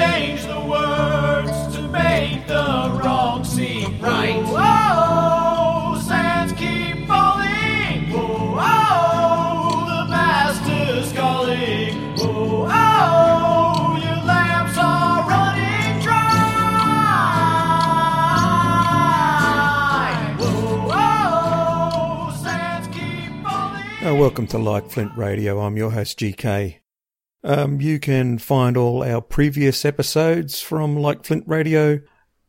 I changed the words to make the wrong seem right. Whoa, sands keep falling. Whoa, oh, the master's calling. Whoa, oh, your lamps are running dry. Whoa, oh, sands keep falling. Uh, welcome to Like Flint Radio. I'm your host, GK. Um, you can find all our previous episodes from Like Flint Radio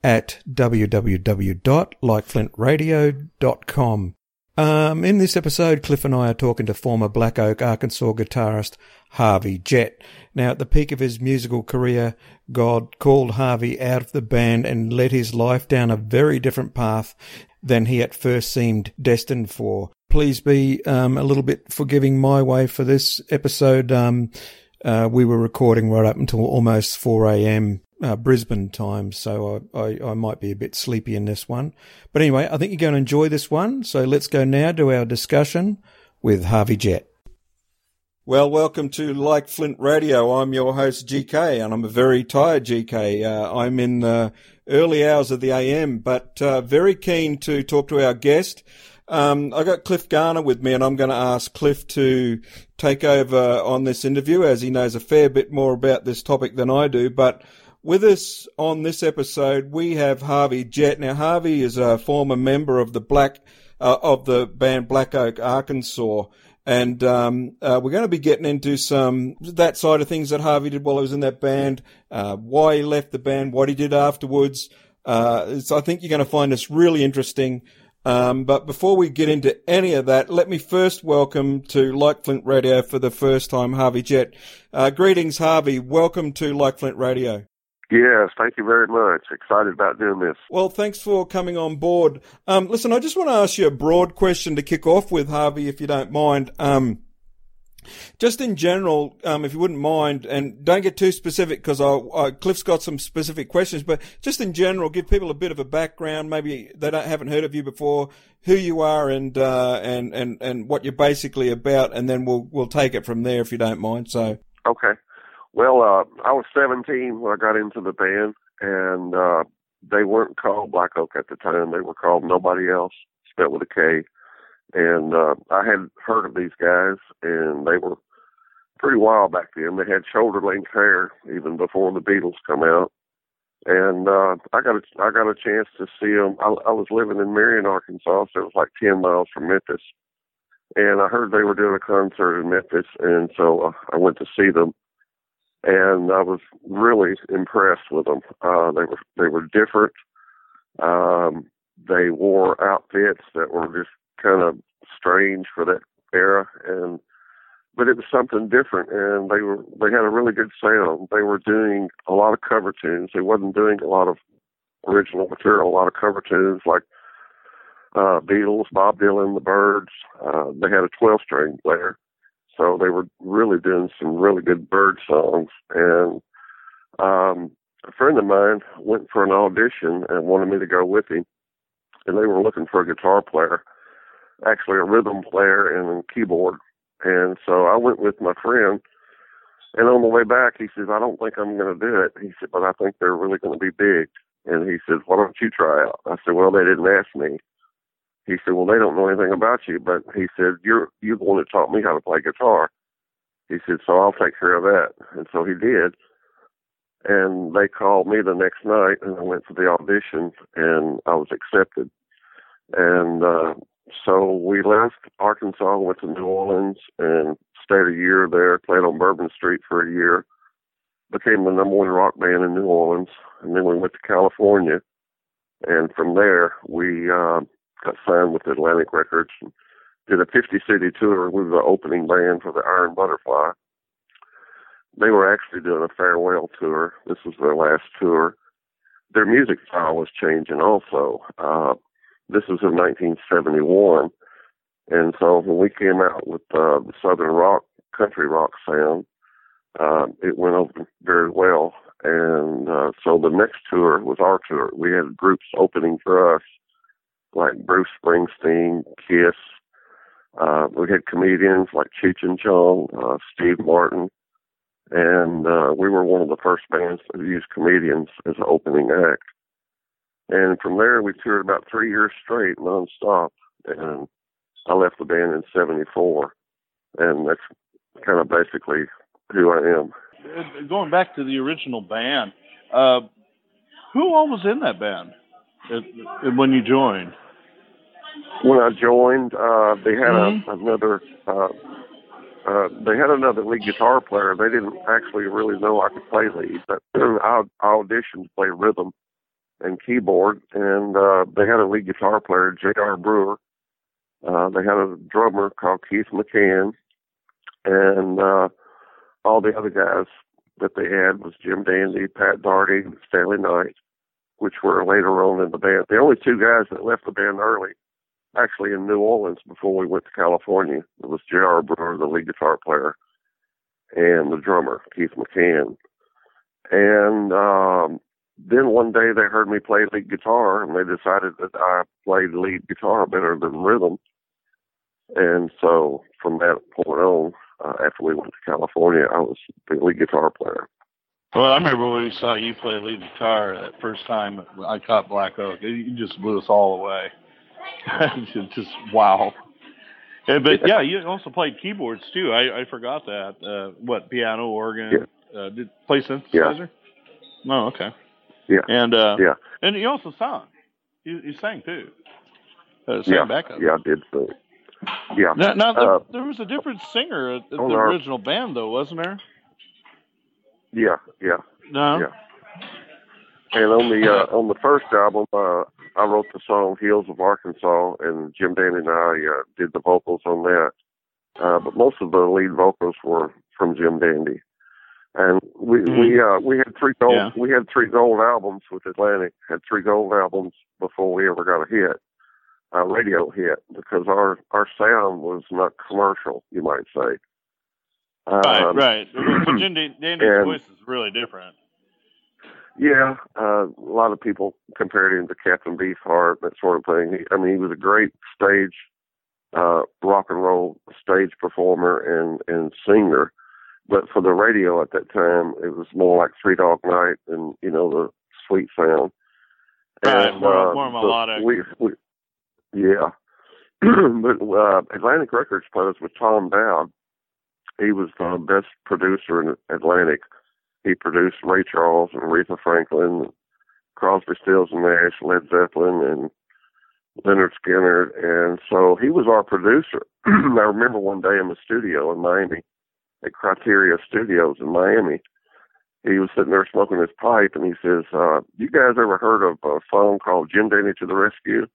at www.likeflintradio.com. Um, in this episode, Cliff and I are talking to former Black Oak, Arkansas guitarist Harvey Jett. Now, at the peak of his musical career, God called Harvey out of the band and led his life down a very different path than he at first seemed destined for. Please be um, a little bit forgiving my way for this episode. Um, uh, we were recording right up until almost 4 a.m. Uh, Brisbane time, so I, I, I might be a bit sleepy in this one. But anyway, I think you're going to enjoy this one. So let's go now to our discussion with Harvey Jett. Well, welcome to Like Flint Radio. I'm your host GK, and I'm a very tired GK. Uh, I'm in the early hours of the AM, but uh, very keen to talk to our guest. Um, I got Cliff Garner with me, and I'm going to ask Cliff to take over on this interview, as he knows a fair bit more about this topic than I do. But with us on this episode, we have Harvey Jett. Now, Harvey is a former member of the Black uh, of the band Black Oak, Arkansas. And um, uh, we're going to be getting into some that side of things that Harvey did while he was in that band, uh, why he left the band, what he did afterwards. Uh, so I think you're going to find this really interesting. Um, but before we get into any of that, let me first welcome to Like Flint Radio for the first time, Harvey Jett. Uh, greetings, Harvey. Welcome to Like Flint Radio. Yes, thank you very much. Excited about doing this. Well, thanks for coming on board. Um, listen, I just want to ask you a broad question to kick off with, Harvey, if you don't mind. Um, just in general, um, if you wouldn't mind, and don't get too specific because Cliff's got some specific questions, but just in general, give people a bit of a background. Maybe they don't, haven't heard of you before, who you are, and uh, and and and what you're basically about, and then we'll we'll take it from there if you don't mind. So okay, well, uh, I was 17 when I got into the band, and uh, they weren't called Black Oak at the time. They were called Knowbody Else, spelled with a K and uh, I had heard of these guys, and they were pretty wild back then. They had shoulder length hair even before the Beatles come out, and uh, I got a I got a chance to see them. I, I was living in Marion, Arkansas, so it was like ten miles from Memphis, and I heard they were doing a concert in Memphis, and so uh, I went to see them. And I was really impressed with them. Uh, they were they were different. Um, they wore outfits that were just kind of strange for that era and but it was something different and they were they had a really good sound. They were doing a lot of cover tunes. They wasn't doing a lot of original material a lot of cover tunes like uh beatles bob dylan the Byrds uh they had a 12 string player. So they were really doing some really good bird songs and um a friend of mine went for an audition and wanted me to go with him and they were looking for a guitar player actually a rhythm player and a keyboard. And so I went with my friend. And on the way back, he says, I don't think I'm going to do it. He said, but I think they're really going to be big. And he said, why don't you try out? I said, well, they didn't ask me. He said, well, they don't know anything about you. But he said, you're, you're the one that taught me how to play guitar. He said, so I'll take care of that. And so he did. And they called me the next night and I went for the audition and I was accepted. And, uh, so we left Arkansas, went to New Orleans, and stayed a year there. Played on Bourbon Street for a year. Became the number one rock band in New Orleans, and then we went to California, and from there we uh, got signed with Atlantic Records. And did a 50 city tour. We were the opening band for the Iron Butterfly. They were actually doing a farewell tour. This was their last tour. Their music style was changing also. Uh, this was in 1971, and so when we came out with uh, the Southern rock, country rock sound, uh, it went over very well. and uh, so the next tour was our tour. We had groups opening for us, like Bruce Springsteen, Kiss. Uh, we had comedians like Cheech and Chong, uh, Steve Martin, and uh, we were one of the first bands to use comedians as an opening act. And from there, we toured about three years straight, nonstop. And I left the band in '74, and that's kind of basically who I am. Uh, Going back to the original band, uh, who all was in that band uh, uh, when you joined? When I joined, uh, they had Mhm. a, another. Uh, uh, they had another lead guitar player. They didn't actually really know I could play lead, but I, I auditioned to play rhythm and keyboard, and uh, they had a lead guitar player, J.R. Brewer. Uh, they had a drummer called Keith McCann, and uh, all the other guys that they had was Jim Dandy, Pat Daugherty, Stanley Knight, which were later on in the band. The only two guys that left the band early, actually in New Orleans before we went to California, it was J.R. Brewer, the lead guitar player, and the drummer, Keith McCann. And um, then one day they heard me play lead guitar, and they decided that I played lead guitar better than rhythm. And so from that point on, uh, after we went to California, I was the lead guitar player. Well, I remember when we saw you play lead guitar that first time I caught Black Oak. You just blew us all away. just, just wow. And, but yeah, you also played keyboards too. I, I forgot that. Uh, what piano, organ? Uh, did play synthesizer? No, okay. Yeah. And uh, Yeah. and you also sang. You, you sang too. Uh, sang Yeah, backup. yeah, I did so. Yeah, Now, now there, Uh, there was a different singer at, at the our- original band, though, wasn't there? yeah, yeah. No. Yeah. And on the uh, on the first album, uh, I wrote the song "Hills of Arkansas," and Jim Dandy and I uh, did the vocals on that. Uh, but most of the lead vocals were from Jim Dandy, and we we uh, we had three gold Yeah. we had three gold albums with Atlantic. Had three gold albums before we ever got a hit, a radio hit, because our our sound was not commercial, you might say. Right, Um, right. But Jim Dan- Dandy's and- voice is really different. Yeah, uh, a lot of people compared him to Captain Beefheart, that sort of thing. He, I mean, he was a great stage uh, rock and roll stage performer and and singer, but for the radio at that time, it was more like Three Dog Night and you know the sweet sound. Right, And, more- uh, more melodic. We, we, yeah, but uh, Atlantic Records put us with Tom Dowd. He was the best producer in Atlantic. He produced Ray Charles and Aretha Franklin, Crosby, Stills and Nash, Led Zeppelin, and Lynyrd Skynyrd. And so he was our producer. I remember one day in the studio in Miami, at Criteria Studios in Miami, he was sitting there smoking his pipe, and he says, uh, "You guys ever heard of a song called Jim Dandy to the Rescue?"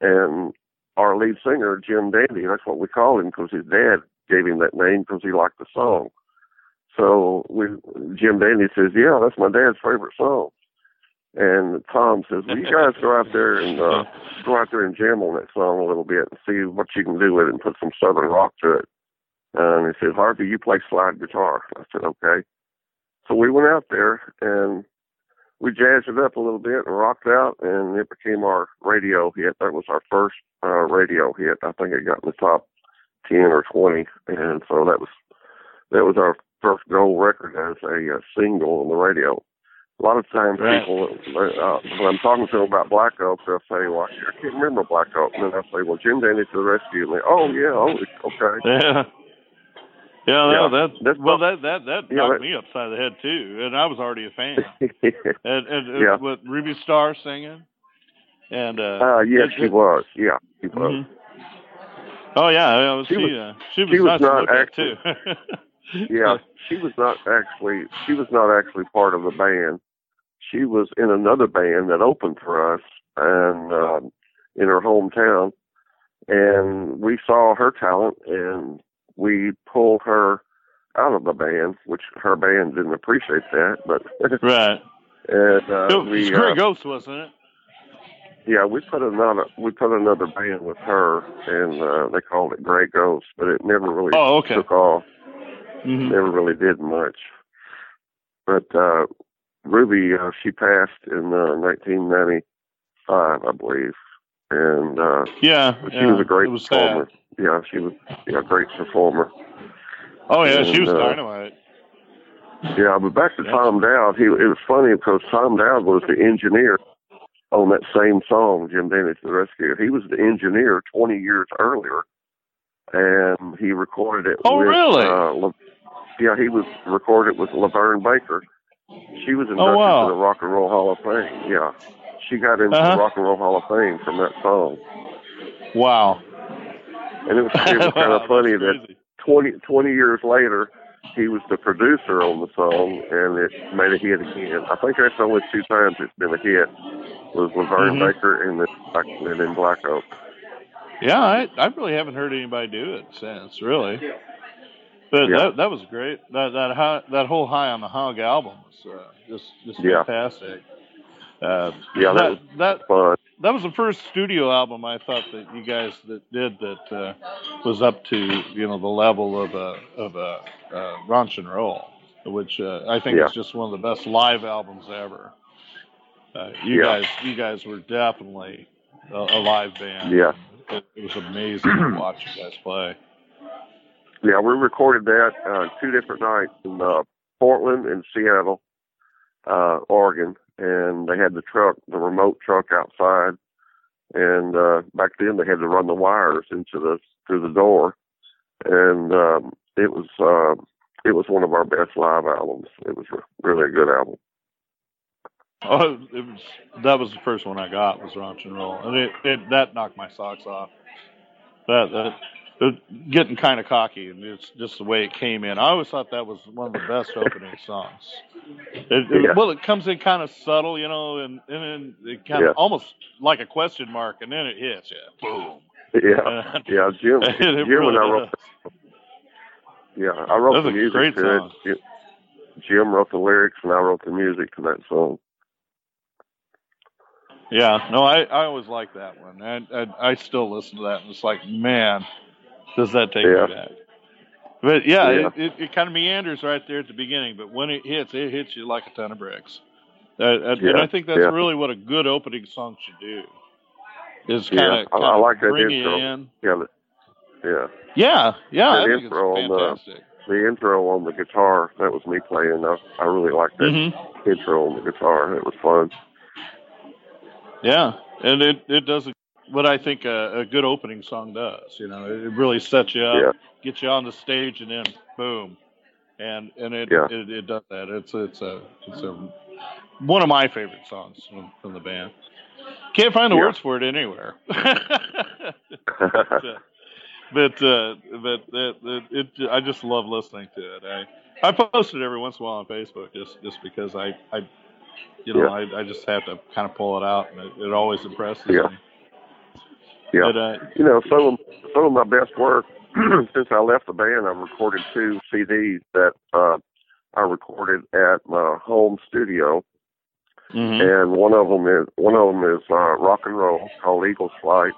And our lead singer, Jim Dandy, that's what we call him because his dad gave him that name because he liked the song. So we, Jim Dandy says, "Yeah, that's my dad's favorite song." And Tom says, "Well, you guys go out there and uh, go out there and jam on that song a little bit and see what you can do with it and put some southern rock to it." And he said, "Harvey, you play slide guitar." I said, "Okay." So we went out there and we jazzed it up a little bit and rocked out, and it became our radio hit. That was our first uh, radio hit. I think it got in the top ten or twenty, and so that was that was our first gold record as a uh, single on the radio. A lot of times Right. people, uh, when I'm talking to them about Black Oak, they'll say, "Well, I can't remember Black Oak," and then I'll say, "Well, Jim Dandy to the rescue," and they, "Oh yeah, oh okay." Yeah. Yeah, Yeah, that, that that's well, that that that Yeah, knocked that- me upside the head too, and I was already a fan. and and Yeah. with Ruby Starr singing, and uh, uh, yes, she was. Yeah, she was. mhm. Oh yeah, yeah, She she was- uh, she was she was nice not actually- too. Yeah, she was not actually she was not actually part of the band. She was in another band that opened for us and um in her hometown and we saw her talent and we pulled her out of the band, which her band didn't appreciate that, but right. and uh, it was we uh, Ghost, wasn't it? yeah, we put another we put another band with her and uh they called it Grey Ghost, but it never really Oh, okay. took off. Mhm. never really did much. But uh Ruby, uh, she passed in uh, 1995, I believe, and uh, Yeah, she yeah, was a great was performer. sad. Yeah, she was yeah, a great performer. Oh yeah, she was And, uh, dynamite. Yeah, but back to Tom Dowd, he it was funny because Tom Dowd was the engineer on that same song, Jim Dennis the Rescue. He was the engineer 20 years earlier, and he recorded it. Oh, with, really? Uh, La- yeah, he was recorded with LaVern Baker. She was inducted Oh, wow. to the Rock and Roll Hall of Fame. Yeah, she got into Uh-huh. the Rock and Roll Hall of Fame from that song, Wow. and it was it was kind of funny that crazy. 20, 20 years later, he was the producer on the song, and it made a hit again. I think that's only two times it's been a hit. Was LaVern Mhm. Baker and then and then Black Oak. Yeah, I I really haven't heard anybody do it since, really. But Yeah. that that was great. That that hi- that whole High on the Hog album was uh, just just Yeah. fantastic. Uh, Yeah, that that was that that was the first studio album I thought that you guys that did that uh, was up to you know the level of a of a uh, Raunch and Roll, which uh, I think Yeah. is just one of the best live albums ever. Uh, you Yeah. guys, you guys were definitely a, a live band. Yeah. It, it was amazing to watch you guys play. Yeah, we recorded that uh, two different nights in uh, Portland and Seattle, uh, Oregon, and they had the truck, the remote truck outside, and uh, back then they had to run the wires into the through the door, and um, it was uh, it was one of our best live albums. It was re- really a good album. Oh, it was that was the first one I got was Raunch and Roll, and it, it that knocked my socks off. That that getting kind of cocky, and it's just the way it came in. I always thought that was one of the best opening songs. It, it- Yeah. Well, it comes in kind of subtle, you know, and and then it kind of almost like a question mark, and then it hits you. Boom. Yeah, And yeah. Jim, Jim really and I wrote. does. Yeah, I wrote That's the music to it. Jim- Jim wrote the lyrics, and I wrote the music to that song. Yeah, no, I, I always like that one. I, I I still listen to that, and it's like, man, does that take Yeah. me back? But yeah, Yeah. it, it, it kind of meanders right there at the beginning, but when it hits, it hits you like a ton of bricks. Uh, and Yeah, I think that's yeah. really what a good opening song should do. Is Yeah, kind of I- I like that intro. in. Yeah, yeah. Yeah, yeah, That I think it's intro on the- The intro on the guitar, that was me playing. I, I really liked that hmm intro on the guitar. It was fun. Yeah, and it it does what I think a, a good opening song does. You know, it really sets you up, Yeah. gets you on the stage, and then boom, and and it Yeah. it, it does that. It's it's a it's a one of my favorite songs from, from the band. Can't find the Yeah. words for it anywhere. but uh, but it, it, it I just love listening to it. I I post it every once in a while on Facebook just just because I I you know I, I just have to kind of pull it out and it, it always impresses me. Yeah. But uh, You know, some of, some of my best work since I left the band, I've recorded two CDs that uh, I recorded at my home studio, mhm. and one of them is one of them is uh, rock and roll called Eagles Flight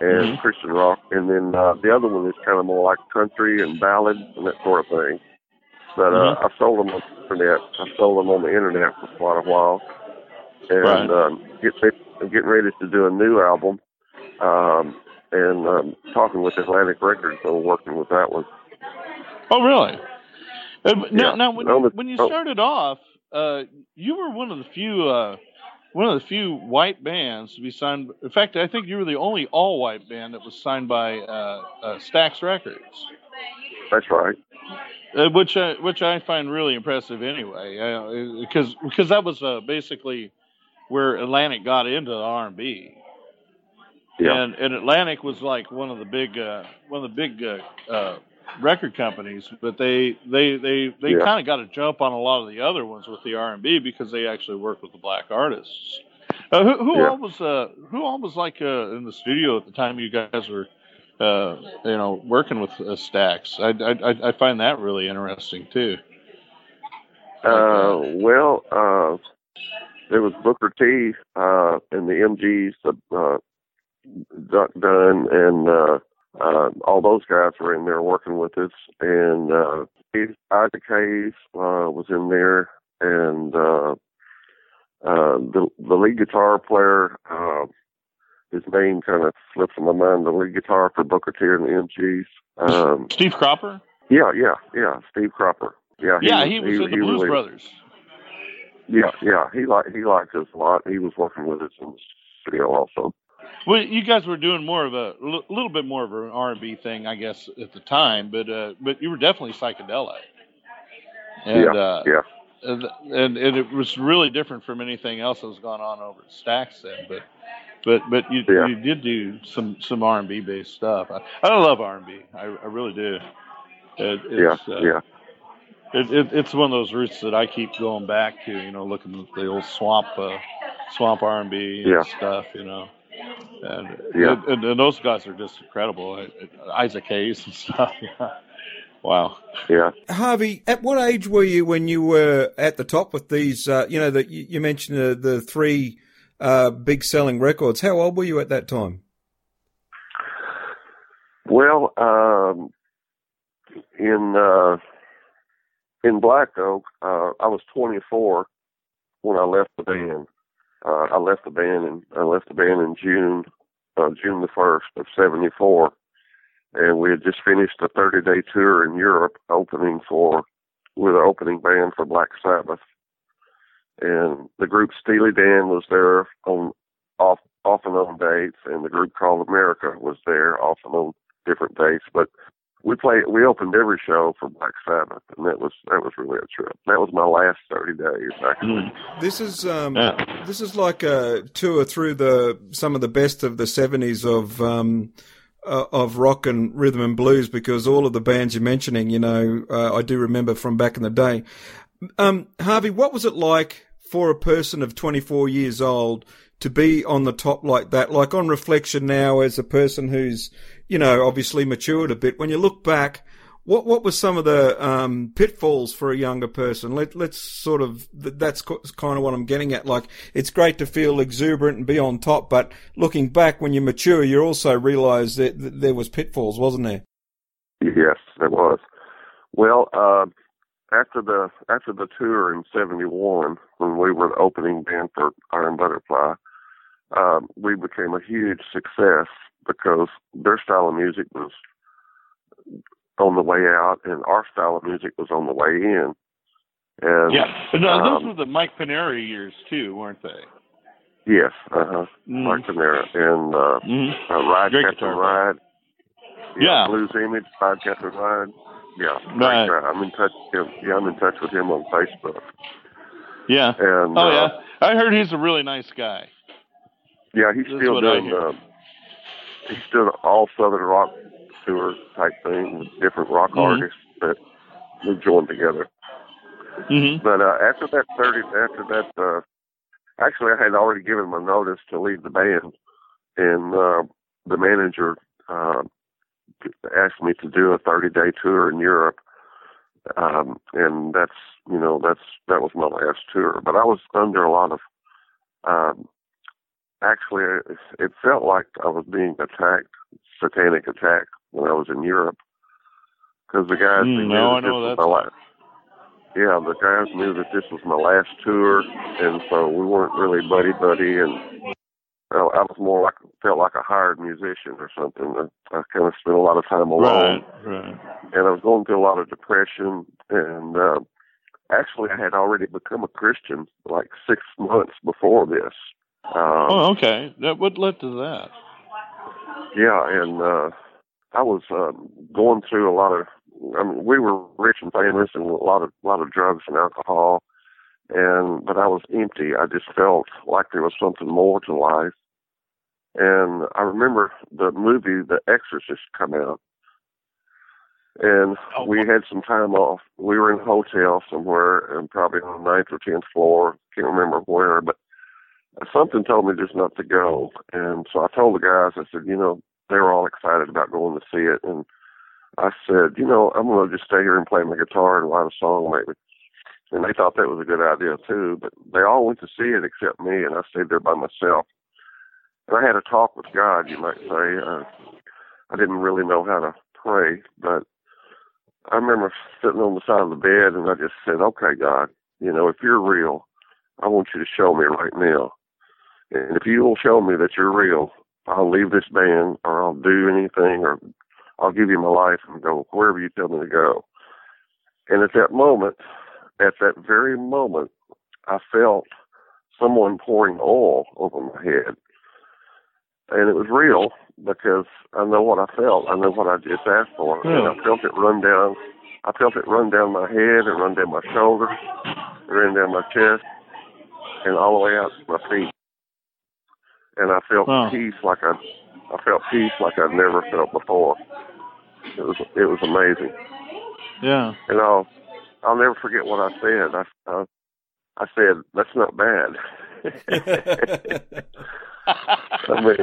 and Mhm. Christian rock, and then uh, the other one is kind of more like country and ballads and that sort of thing. But uh, Mhm. I sold them on the internet. I sold them on the internet for quite a while, and Right. um, get, I'm getting ready to do a new album. Um, and um, talking with Atlantic Records, I'm working with that one. oh really? Uh, now Yeah. now when you, when you oh. started off, uh, you were one of the few. Uh, one of the few white bands to be signed. In fact, I think you were the only all-white band that was signed by uh, uh, Stax Records. That's right. Uh, which I, which I find really impressive anyway, because because that was uh, basically where Atlantic got into the R and B, Yeah. and and Atlantic was like one of the big uh, one of the big uh, uh, record companies, but they they they they Yeah. kind of got a jump on a lot of the other ones with the R and B because they actually worked with the black artists. Uh, who who Yeah. all was uh, who all was like uh, in the studio at the time you guys were uh, you know working with uh, Stax? I, I I- find that really interesting too. Uh, well, uh, there was Booker T uh, and the MGs, uh, Duck Dunn, and uh, uh, all those guys were in there working with us. And uh, Isaac Hayes uh, was in there, and uh, uh, the the lead guitar player. Uh, his name kind of slips in my mind. The lead guitar for Booker T and the MGs. Um, Steve Cropper. yeah, yeah, yeah. Steve Cropper. Yeah, yeah, he was in the Blues really- Brothers. Yeah, yeah. He liked he liked us a lot. He was working with us in the studio also. Well, you guys were doing more of a l- little bit more of an R and B thing, I guess, at the time. But uh, but you were definitely psychedelic. And, yeah, uh, yeah. and, and and it was really different from anything else that was going on over at Stax then. But but but you Yeah. you did do some some R and B based stuff. I, I love R and B. I, I really do. It, Yeah, it's, uh, yeah, It, it, it's one of those roots that I keep going back to. You know, looking at the old swamp uh, swamp R and B Yeah. stuff. You know. And, Yeah. and, and those guys are just incredible. I- I- Isaac Hayes and stuff. Wow. yeah. Harvey, at what age were you when you were at the top with these? Uh, you know, that you, you mentioned uh, the three uh, big selling records. How old were you at that time? Well, um, in uh, in Black Oak, uh, I was 24 when I left the band. Uh, I left the band and I left the band in June, uh, June the first of '74, and we had just finished a 30-day tour in Europe, opening for with an opening band for Black Sabbath, and the group Steely Dan was there on off off and on dates, and the group called America was there off and on different dates, but we played we opened every show for Black Sabbath and that was that was really a trip. That was my last thirty days actually. This is um, Yeah. this is like a tour through the some of the best of the seventies of um, uh, of rock and rhythm and blues because all of the bands you're mentioning, you know, uh, I do remember from back in the day. Um, Harvey, what was it like for a person of 24 years old to be on the top like that? Like on reflection now, as a person who's, you know, obviously matured a bit, when you look back, what what were some of the um, pitfalls for a younger person? Let let's sort of that's kind of what I'm getting at. Like it's great to feel exuberant and be on top, but looking back when you mature, you also realise that, that there was pitfalls, wasn't there? Yes, there was. Well, uh, after the after the tour in '71, when we were the opening band for Iron Butterfly, um, we became a huge success because their style of music was on the way out, and our style of music was on the way in. And Yeah. But no, those um, were the Mike Pinera years too, weren't they? yes, uh huh, Mhm. Mark Pinera and uh, Mhm. uh, Ride Great Captain Ride. Yeah. Blues Image, Ride Captain Ride. Yeah, Right. I'm in touch with him. Yeah, I'm in touch with him on Facebook. Yeah. And Oh uh, yeah. I heard he's a really nice guy. yeah, he's still doing. He's still all Southern rock tour type thing with different rock Mhm. artists that we joined together. hmm But uh, after that thirty, after that, uh, actually, I had already given my notice to leave the band, and uh, the manager uh, asked me to do a thirty-day tour in Europe, um, and that's you know that's that was my last tour. But I was under a lot of, um, actually, it, it felt like I was being attacked, satanic attack when I was in Europe, because the guys Mm, knew no, that this was my last yeah, the guys knew that this was my last tour, and so we weren't really buddy buddy, and I was more like felt like a hired musician or something. I, I kind of spent a lot of time alone, Right. Right. and I was going through a lot of depression. And uh, actually, I had already become a Christian like six months before this. Um, Oh, okay. That what led to that? Yeah, and uh, I was um, going through a lot of. I mean, we were rich and famous, and a lot of a lot of drugs and alcohol, and but I was empty. I just felt like there was something more to life. And I remember the movie The Exorcist come out, and Oh, we had some time off. We were in a hotel somewhere, and probably on the ninth or tenth floor. Can't remember where, but something told me just not to go. And so I told the guys, I said, you know, they were all excited about going to see it. And I said, you know, I'm going to just stay here and play my guitar and write a song maybe. And they thought that was a good idea too. But they all went to see it except me, and I stayed there by myself. And I had a talk with God, you might say. Uh, I didn't really know how to pray, but I remember sitting on the side of the bed and I just said, okay, God, You know, if you're real, I want you to show me right now. And if you will show me that you're real, I'll leave this band or I'll do anything or I'll give you my life and go wherever you tell me to go. And at that moment, at that very moment, I felt someone pouring oil over my head. And it was real because I know what I felt. I know what I just asked for. And hmm. I felt it run down. I felt it run down my head and run down my shoulders, run down my chest, and all the way out to my feet. And I felt Wow. peace like I, I felt peace like I'd never felt before. It was, it was amazing Yeah. and I'll I'll never forget what I said. I I, I said that's not bad. I mean,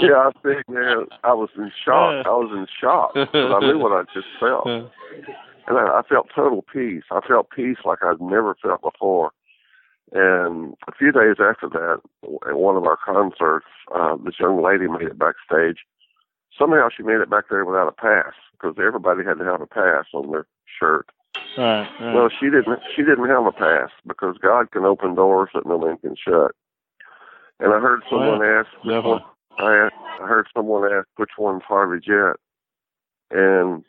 yeah, I sitting there. I was in shock. I was in shock because I knew what I just felt, and I, I felt total peace. I felt peace like I'd never felt before. And a few days after that, at one of our concerts, uh, this young lady made it backstage. Somehow she made it back there without a pass because everybody had to have a pass on their shirt. right. Right. Well, she didn't. She didn't have a pass because God can open doors that no man can shut. And I heard someone ask. one- I I heard someone ask which one's Harvey Jett, and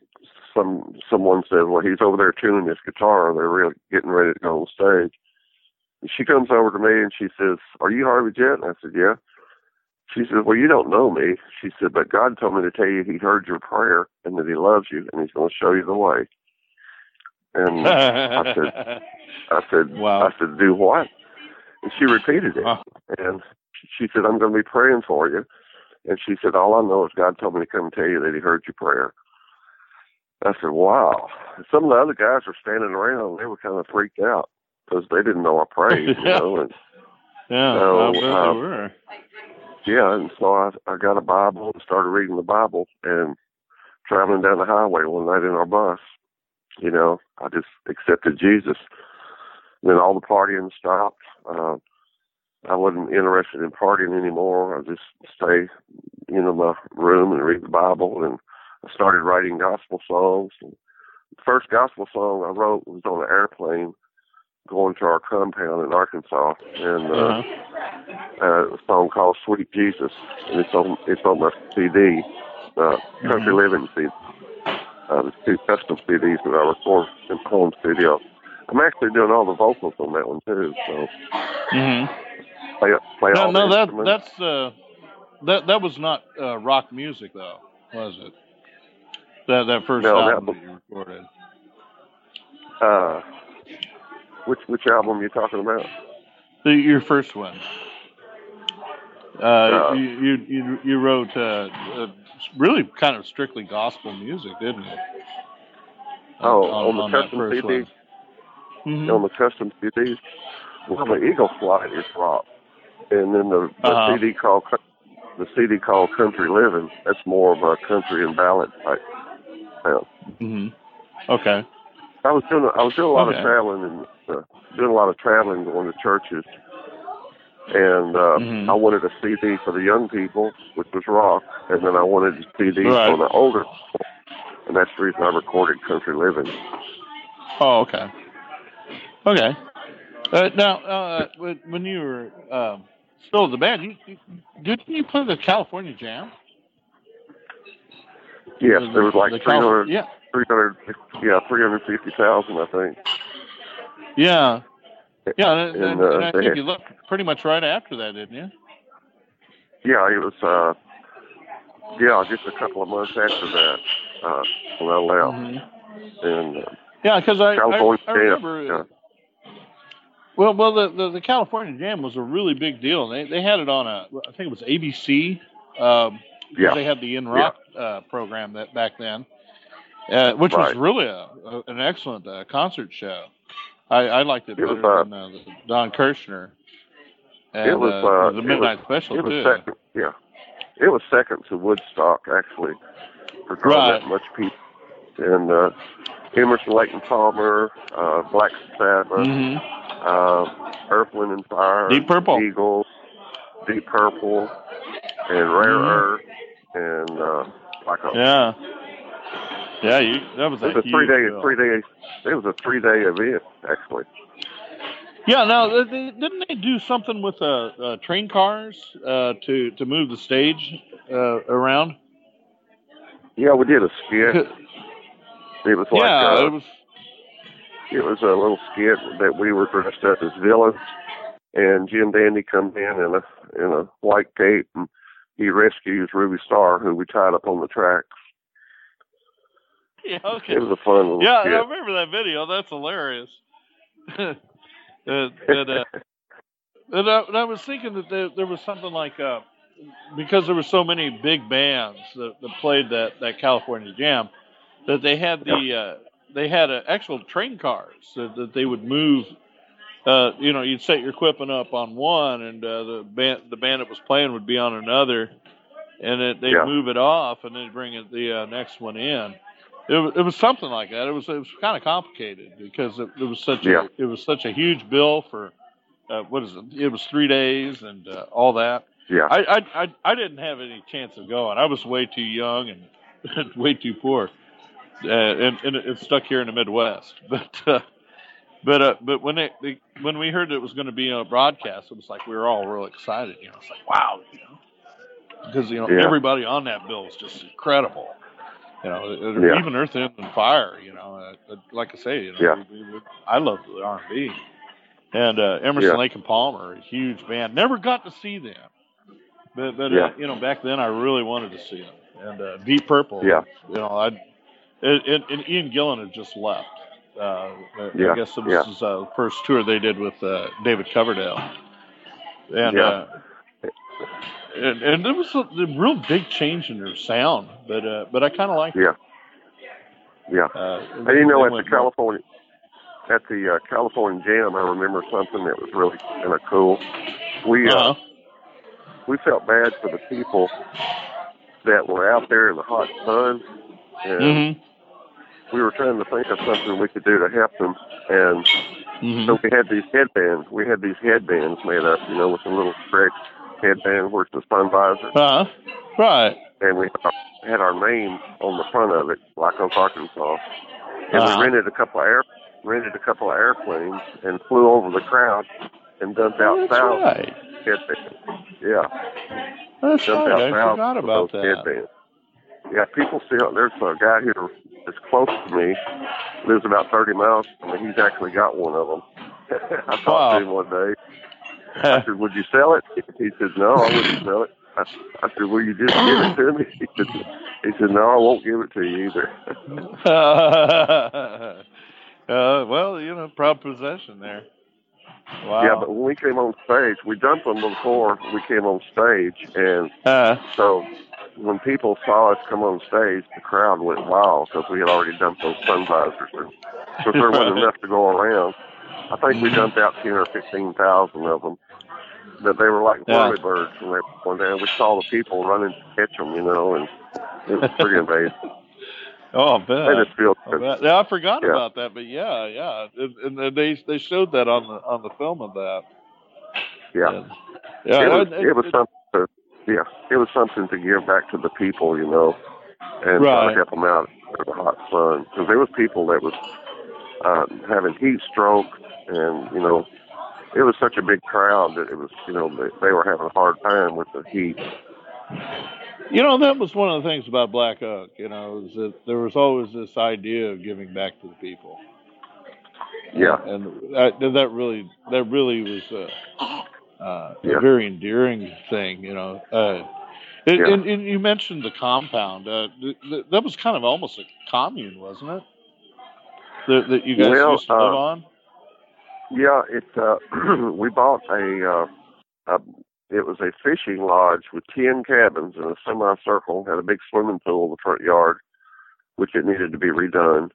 some someone said, "Well, he's over there tuning his guitar. They're really getting ready to go on stage." She comes over to me and she says, "Are you Harvey Jett?" And I said, "Yeah." She says, "Well, you don't know me." She said, "But God told me to tell you He heard your prayer and that He loves you and He's going to show you the way." And I said, I said, Wow. I said, do what? And she repeated it. Wow. And she said, I'm going to be praying for you. And she said, all I know is God told me to come and tell you that he heard your prayer. I said, wow. Some of the other guys were standing around. They were kind of freaked out because they didn't know I prayed, you know. And yeah. So, I bet they uh, were. yeah, and so I, I got a Bible and started reading the Bible and traveling down the highway one night in our bus. You know, I just accepted Jesus. And then all the partying stopped. Uh, I wasn't interested in partying anymore. I just stay, know, my room and read the Bible. And I started writing gospel songs. The first gospel song I wrote was on an airplane going to our compound in Arkansas. And uh, Uh-huh. uh, a song called "Sweet Jesus," and it's on it's on my CD, uh, Country Living CD. Uh, the two custom CDs that I record in home studio. I'm actually doing all the vocals on that one too. So Mhm. play play No, all no, that that's uh, that that was not uh, rock music though, was it? That that first No, that album was- that you recorded. Uh, which which album you talking about? The, your first one. Uh, Uh, you, you you you wrote uh, uh, really kind of strictly gospel music, didn't you? Oh, on the that custom CD? Mhm. On the custom CDs. Well, the Eagle Flight is rock, and then the, the Uh-huh. CD called the CD called Country Living. That's more of a country and ballad type sound. Mhm. Okay. I was doing I was doing a lot Okay. of traveling and uh, doing a lot of traveling, going to churches, and uh, Mhm. I wanted a CD for the young people, which was rock, and then I wanted a CD Right. for the older, people, and that's the reason I recorded Country Living. Oh, okay. Okay. Uh, now, uh, when you were um, still in the band, you, you, didn't you play the California Jam? Yes, The- there was like the Cal- 300, Yeah. 300, yeah, three hundred fifty thousand, I think. Yeah. Yeah, and, and, uh, and I think had- you looked pretty much right after that, didn't you? Yeah, it was. uh Yeah, just a couple of months after that, uh, when I left, Mhm. and uh, Yeah, because I, I, I remember. yeah. Well, well, the, the the California Jam was a really big deal. They they had it on a, I think it was ABC. Um, Yeah. They had the In Rock uh, program that back then, uh, which was really a, a, an excellent uh, concert show. I, I liked it It was, uh, than uh, Don Kirshner. And, it was. uh, Uh, the Midnight was, Special it was too. second. Yeah, it was second to Woodstock actually, for drawing Right. that much people. And uh, Emerson, Lake and Palmer, uh, Black Sabbath, hmm uh, Earth, Wind and Fire, Deep Purple. Eagles, Deep Purple, and Rare Mhm. Earth, and uh, Black Oak. Yeah. Yeah, you, that was It a was a three huge day, deal. three day. It was a three day event actually. Yeah, now they, didn't they do something with uh, uh, train cars uh, to to move the stage uh, around? Yeah, we did a skit. It was like yeah, uh, it was. it was a little skit that we were dressed up as villains, and Jim Dandy comes in in a in a white cape and he rescues Ruby Starr, who we tied up on the tracks. Yeah, okay. It was a fun little Yeah, I remember that video. That's hilarious. and, and, uh, and, I, and I was thinking that there, there was something like uh, because there were so many big bands that, that played that, that California Jam that they had the uh, they had uh, actual train cars that, that they would move. Uh, you know, you'd set your equipment up on one, and uh, the band the band that was playing would be on another, and it, they'd Yeah. move it off, and then bring it, the uh, next one in. It was, it was something like that. It was it was kind of complicated because it, it was such Yeah. a it was such a huge bill for uh, what is it? It was three days and uh, all that. Yeah, I, I I I didn't have any chance of going. I was way too young and way too poor, uh, and, and it's stuck here in the Midwest. But uh, but uh, but when it they, when we heard it was going to be a broadcast, it was like we were all real excited. You know, it's like wow, you know, because you know Yeah. everybody on that bill is just incredible. You know, Yeah. even Earth, Wind and Fire. You know, uh, uh, like I say, you know, Yeah. we, we, I love the R and B, and uh, Emerson, Yeah. Lake and Palmer, a huge band. Never got to see them, but but Yeah. uh, you know, back then I really wanted to see them. And uh, Deep Purple, Yeah. you know, I and, and, Ian Gillan had just left. Uh, Yeah. I guess it was Yeah. uh, first tour they did with uh, David Coverdale, and. Yeah. Uh, and, and there was a, a real big change in their sound, but uh, but I kind of like it yeah, yeah. uh, And you know, at the more- California, at the uh, California Jam, I remember something that was really kind of cool. We uh, Uh-huh. we felt bad for the people that were out there in the hot sun, and Mhm. we were trying to think of something we could do to help them. And Mhm. so we had these headbands. We had these headbands made up, you know, with a little stretch headband where it's the sun visor, Uh-huh. Right. and we had our name on the front of it, Black Oak, Arkansas. And Uh-huh. we rented a couple of air rented a couple of airplanes and flew over the crowd and dumped out That's south right. headbands. Yeah, That's dumped right. I forgot about that. headbands. Yeah, people still. There's a guy here that's close to me, lives about 30 miles from me. He's actually got one of them. I talked to him one day. I said, "Would you sell it?" He said, "No, I wouldn't sell it." I, I said, "Will you just give it to me?" He said, "He said, no, I won't give it to you either." uh, well, you know, proud possession there. Wow. Yeah, but when we came on stage, we dumped them before we came on stage, and uh, so when people saw us come on stage, the crowd went wild because we had already dumped those sun visors. And because there wasn't enough to go around, I think we mm-hmm. dumped out ten or fifteen thousand of them. That they were like Yeah. birds when they were down. We saw the people running to catch them, you know, and it was pretty amazing. oh, I bet. They just feel I. Yeah, I forgot Yeah. about that, but yeah, yeah, and, and they they showed that on the on the film of that. yeah. And- yeah, it was, and- it was something to, yeah, it was something to give back to the people, you know, and try Right. to help them out in the hot sun. Because there was people that was uh, having heat stroke, and you know, it was such a big crowd that it was, you know, they, they were having a hard time with the heat. You know, that was one of the things about Black Oak. You know, is that there was always this idea of giving back to the people. Yeah, and that, that really that really was a, uh, Yeah. a very endearing thing, you know. Uh, and, Yeah. and, and you mentioned the compound. Uh, th- th- that was kind of almost a commune, wasn't it? That, that you guys Well, used to live uh, on. yeah. It uh, we bought a, uh, a it was a fishing lodge with ten cabins in a semicircle. Had a big swimming pool in the front yard, which it needed to be redone.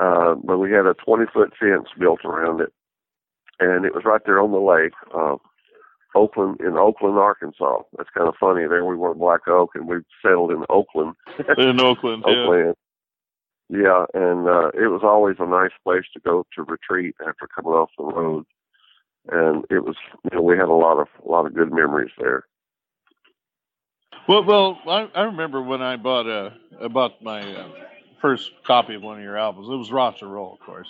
Uh, but we had a 20 foot fence built around it, and it was right there on the lake, uh, Oakland in Oakland, Arkansas. That's kind of funny. There we were Black Oak, and we settled in Oakland, In Oakland, yeah. Oakland. Yeah, and uh, it was always a nice place to go to retreat after coming off the road, and it was you know we had a lot of a lot of good memories there. Well, well, I, I remember when I bought uh, I bought my uh, first copy of one of your albums. It was Rock and Roll, of course,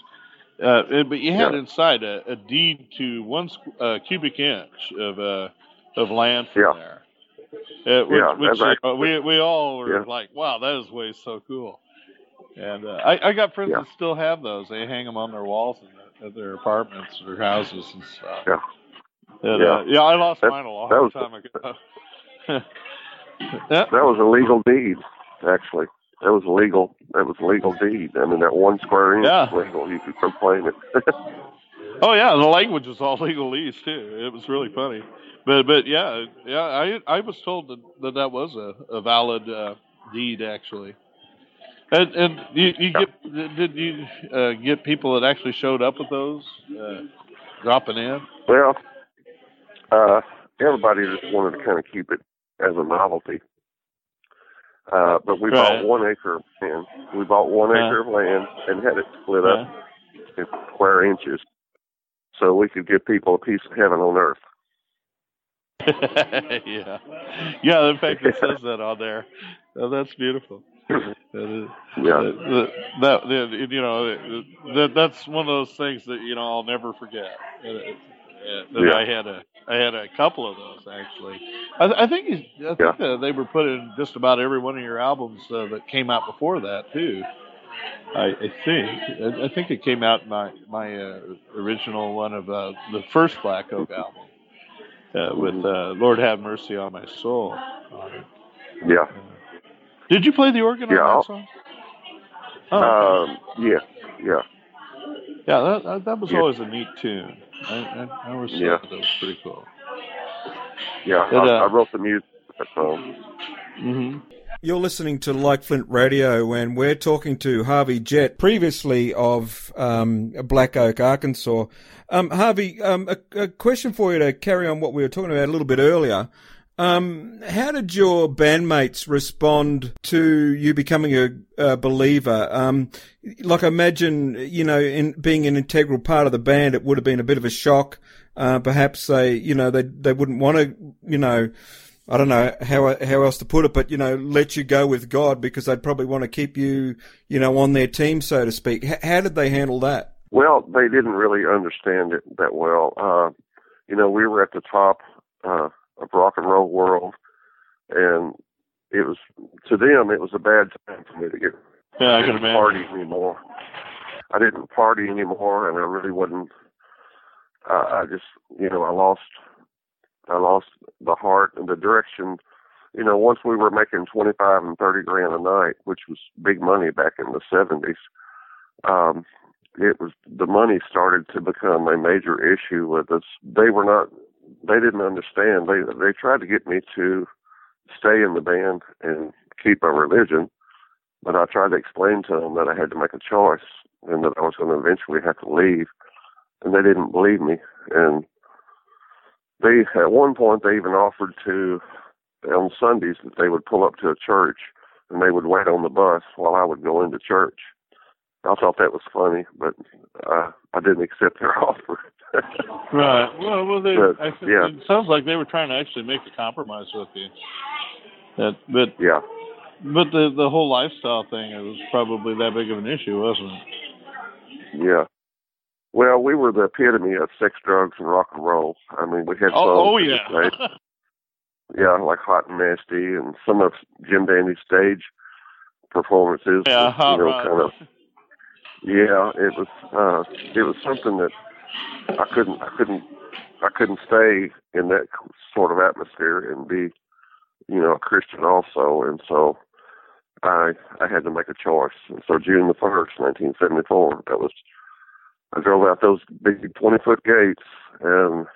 Uh, and- but you had Yeah. inside a, a deed to one squ- uh, cubic inch of uh, of land from Yeah. there. Uh, which, Yeah, which that's uh, we we all were Yeah. like, wow, that is way so cool. And uh, I, I got friends Yeah. that still have those. They hang them on their walls in at their apartments or houses and stuff. Yeah. And, Yeah. Uh, yeah, I lost That- mine a long was- time ago. yeah. That was a legal deed, actually. That was legal. That was a legal deed. I mean, that one square inch Yeah. was legal. You could proclaim it. Oh yeah, the language was all legalese too. It was really funny, but but yeah, yeah, I I was told that that, that was a, a valid uh, deed actually. And and you, you get did you uh, get people that actually showed up with those uh, dropping in? well, uh, everybody just wanted to kind of keep it as a novelty. Uh, but we Right. bought one acre of land. We bought one Yeah. acre of land and had it split up in square inches, so we could give people a piece of heaven on earth. yeah, yeah. In fact, it says that on there. Oh, that's beautiful. That is- Yeah. that, that, that you know that that's one of those things that you know I'll never forget. That Yeah. I had a I had a couple of those actually. I, I think he's, I think uh, they were put in just about every one of your albums uh, that came out before that too. I, I think I, I think it came out in my my uh, original one of uh, the first Black Oak album uh, with uh, Lord Have Mercy on My Soul. on it. Yeah. Did you play the organ Yeah, on that song? Oh, Um, yeah. Yeah. yeah, that, that, that was yeah. always a neat tune. I, I, I always Yeah. thought that was pretty cool. Yeah. It, I, uh, I wrote the music for that song. hmm You're listening to Like Flint Radio, and we're talking to Harvey Jett, previously of um, Black Oak, Arkansas. Um, Harvey, um, a, a question for you to carry on what we were talking about a little bit earlier. Um, how did your bandmates respond to you becoming a, a believer? Um, like, I imagine, you know, in being an integral part of the band, it would have been a bit of a shock. Uh, perhaps they, you know, they they wouldn't want to, you know, I don't know how how else to put it, but you know, let you go with God because they'd probably want to keep you, you know, on their team, so to speak. H- how did they handle that? Well, they didn't really understand it that well. Uh, you know, we were at the top uh, of rock and roll world, and it was to them it was a bad time for me to get Yeah, I can didn't party anymore. I didn't party anymore, and I really wasn't. Uh, I just, you know, I lost, I lost the heart and the direction. You know, once we were making twenty five and thirty grand a night, which was big money back in the seventies, um, it was the money started to become a major issue with us. They were not, they didn't understand. They they tried to get me to stay in the band and keep our religion, but I tried to explain to them that I had to make a choice and that I was going to eventually have to leave, and they didn't believe me. And they, at one point, they even offered to, on Sundays, that they would pull up to a church and they would wait on the bus while I would go into church. I thought that was funny, but uh, I didn't accept their offer. Right. Well, well, they, But, I think yeah. it sounds like they were trying to actually make a compromise with you. That, but yeah, but the the whole lifestyle thing it was probably that big of an issue, wasn't it? yeah. Well, we were the epitome of sex, drugs, and rock and roll. I mean, we had Oh, oh yeah. yeah, like Hot and Nasty, and some of Jim Dandy's stage performances. yeah, was, you know, kind of. Yeah, it was. Uh, it was something that I couldn't. I couldn't. I couldn't stay in that sort of atmosphere and be, you know, a Christian also. And so, I I had to make a choice. And so, June the first, nineteen seventy four, that was. I drove out those big twenty foot gates, and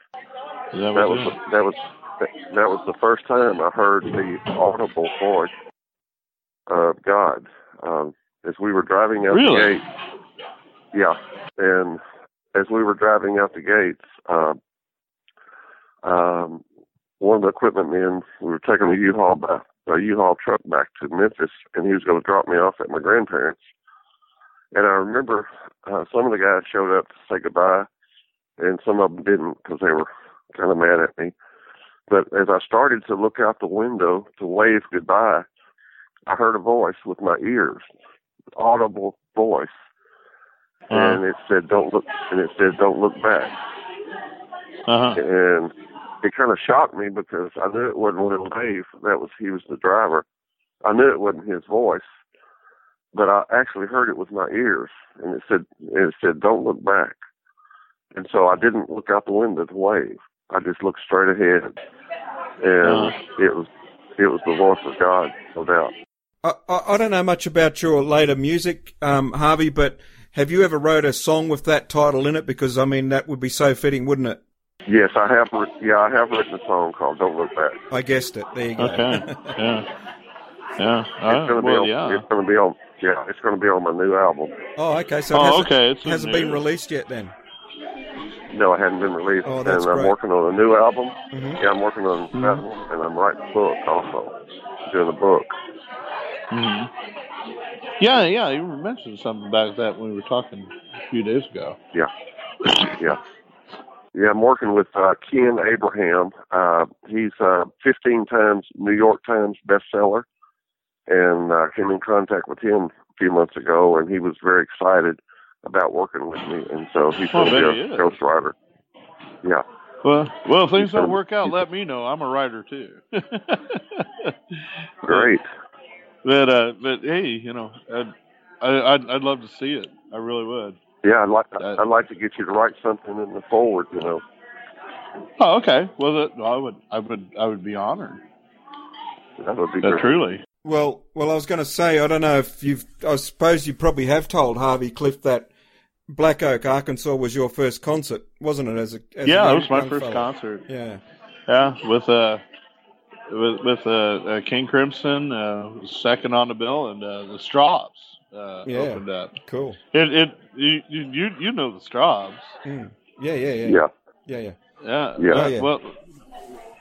that, that was the, that was that was the first time I heard the audible voice of God. Um, as we were driving out Really? the gate, yeah, and as we were driving out the gates, um, um, one of the equipment men, we were taking a U-Haul back, a U-Haul truck back to Memphis, and he was going to drop me off at my grandparents. And I remember uh, some of the guys showed up to say goodbye, and some of them didn't because they were kind of mad at me. But as I started to look out the window to wave goodbye, I heard a voice with my ears, audible voice. And it said don't look, and it said don't look back, Uh huh. and it kind of shocked me because I knew it wasn't Will Dave. That was he was the driver. I knew it wasn't his voice, but I actually heard it with my ears, and it said it said don't look back, and so I didn't look out the window to wave. I just looked straight ahead, and it was it was the voice of God, no doubt. I, I, I don't know much about your later music, um, Harvey, but have you ever wrote a song with that title in it? Because I mean, that would be so fitting, wouldn't it? Yes, I have. Yeah, I have written a song called "Don't Look Back." I guessed it. There you go. Okay. Yeah. Yeah. It's Uh, gonna be well, on. yeah. It's gonna be on. Yeah, it's gonna be on my new album. oh, okay. So it Oh, hasn't, okay. It's hasn't new. been released yet then. No, it hadn't been released, Oh, that's and I'm great. working on a new album. Mhm. Yeah, I'm working on that one, and I'm writing a book also. Doing a book. hmm Yeah, yeah. You mentioned something about that when we were talking a few days ago. Yeah, yeah, yeah. I'm working with uh, Ken Abraham. Uh, he's uh, 15 times New York Times bestseller, and uh, came in contact with him a few months ago, and he was very excited about working with me, and so he's going to be a ghostwriter. Yeah, Well, well, if things don't work out, let me know. I'm a writer too. great. But uh, but hey, you know, I'd, I- I'd I'd love to see it. I really would. Yeah, I'd like Uh, I'd like to get you to write something in the forward. You know. Oh, okay. Well, that, I would I would I would be honored. That would be That great. truly. Well, well, I was going to say, I don't know if you've, I suppose you probably have told Harvey Cliff that Black Oak, Arkansas was your first concert, wasn't it? As a, as a Yeah, that young- was my first fella? concert. Yeah. Yeah, with uh, with with uh, uh King Crimson, uh, second on the bill, and uh, the Strawbs uh, Yeah. opened up. Cool. It it you you you know the Strawbs. Mm. Yeah, yeah, yeah. Yeah. Yeah, yeah. Yeah. Yeah. Oh, yeah. Well,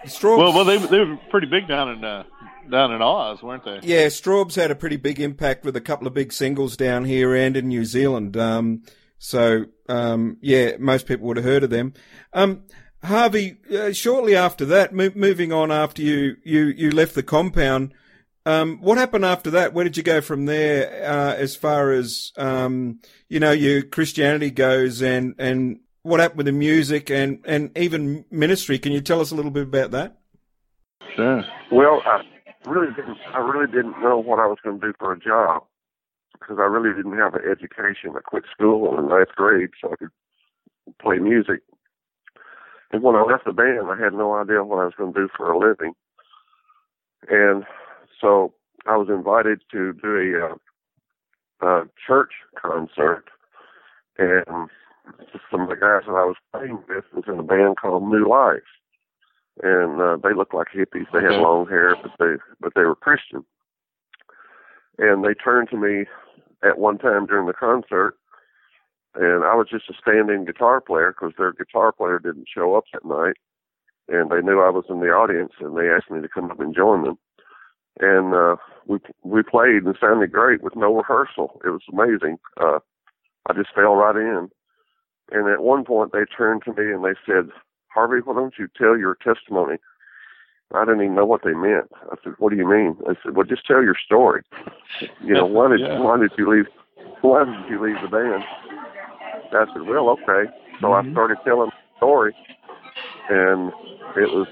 Strawbs, well, well, they they were pretty big down in uh, down in Oz, weren't they? yeah, Strawbs had a pretty big impact with a couple of big singles down here and in New Zealand. Um, so, um, yeah, most people would have heard of them. Um, Harvey, uh, shortly after that, mo- moving on after you, you, you left the compound, um, what happened after that? Where did you go from there, uh, as far as, um, you know, your Christianity goes and, and what happened with the music and, and even ministry? Can you tell us a little bit about that? Sure. Well, I really didn't. I really didn't know what I was going to do for a job because I really didn't have an education. I quit school in the ninth grade so I could play music. And when I left the band, I had no idea what I was going to do for a living. And so I was invited to do a, uh, a church concert, and some of the guys that I was playing with was in a band called New Life and uh, they looked like hippies. They had long hair, but they but they were Christian. And they turned to me at one time during the concert, and I was just a stand-in guitar player because their guitar player didn't show up that night, and they knew I was in the audience, and they asked me to come up and join them. And uh, we we played and sounded great with no rehearsal. It was amazing. Uh, I just fell right in. And at one point, they turned to me and they said, Harvey, why don't you tell your testimony? I didn't even know what they meant. I said, What do you mean? They said, Well, just tell your story. You know, why did Yeah. why did you leave why did you leave the band? I said, Well, okay. So I Mhm. started telling the story and it was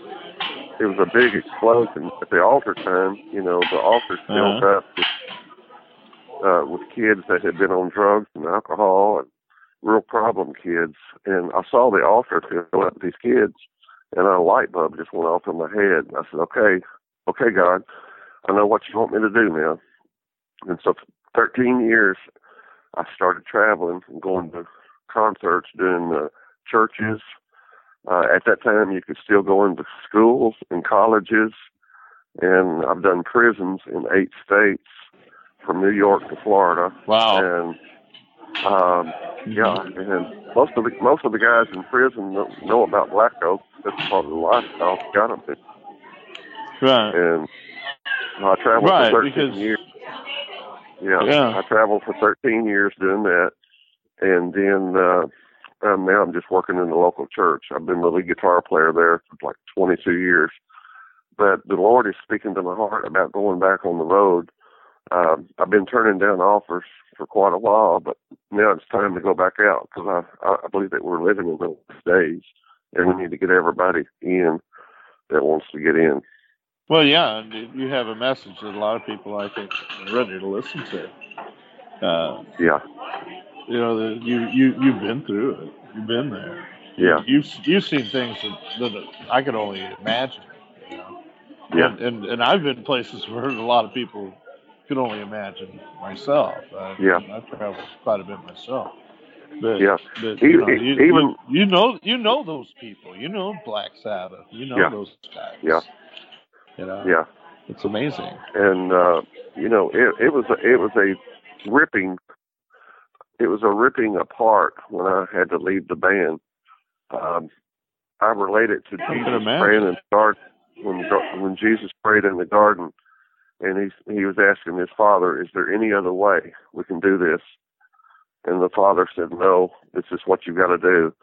it was a big explosion at the altar time, you know, the altar filled Uh-huh. up with uh with kids that had been on drugs and alcohol and real problem kids, and I saw the altar fill up with these kids, and a light bulb just went off in my head. I said, "Okay, okay, God, I know what you want me to do now." And so, for 13 years, I started traveling and going to concerts, doing the churches. Uh, at that time, you could still go into schools and colleges, and I've done prisons in eight states, from New York to Florida, Wow. and um, yeah, and most of the most of the guys in prison know, know about Black Oak. That's part of the lifestyle got them there. Right. And I traveled Right, for 13 because- years. Yeah, Yeah. I traveled for 13 years doing that, and then uh, um, now I'm just working in the local church. I've been the lead guitar player there for like 22 years. But the Lord is speaking to my heart about going back on the road um, I've been turning down offers for quite a while, but now it's time to go back out because I, I believe that we're living in those days, and we need to get everybody in that wants to get in. Well, yeah, and you have a message that a lot of people, I think, are ready to listen to. Uh, yeah. You know, the, you you you've been through it. You've been there. Yeah. You've you've seen things that, that I could only imagine. You know? Yeah. And, and and I've been places where a lot of people could only imagine myself. I, Yeah. I've traveled quite a bit myself. But, Yeah. but, you, know, you, even- you, you know you know those people. You know Black Sabbath. You know Yeah. those guys. Yeah. You know. Yeah. It's amazing. and uh you know it it was a, it was a ripping it was a ripping apart when I had to leave the band. Um, I relate it to I Jesus praying in the garden when when Jesus prayed in the garden, and he he was asking his father, "Is there any other way we can do this?" And the father said, "No, this is what you got to do."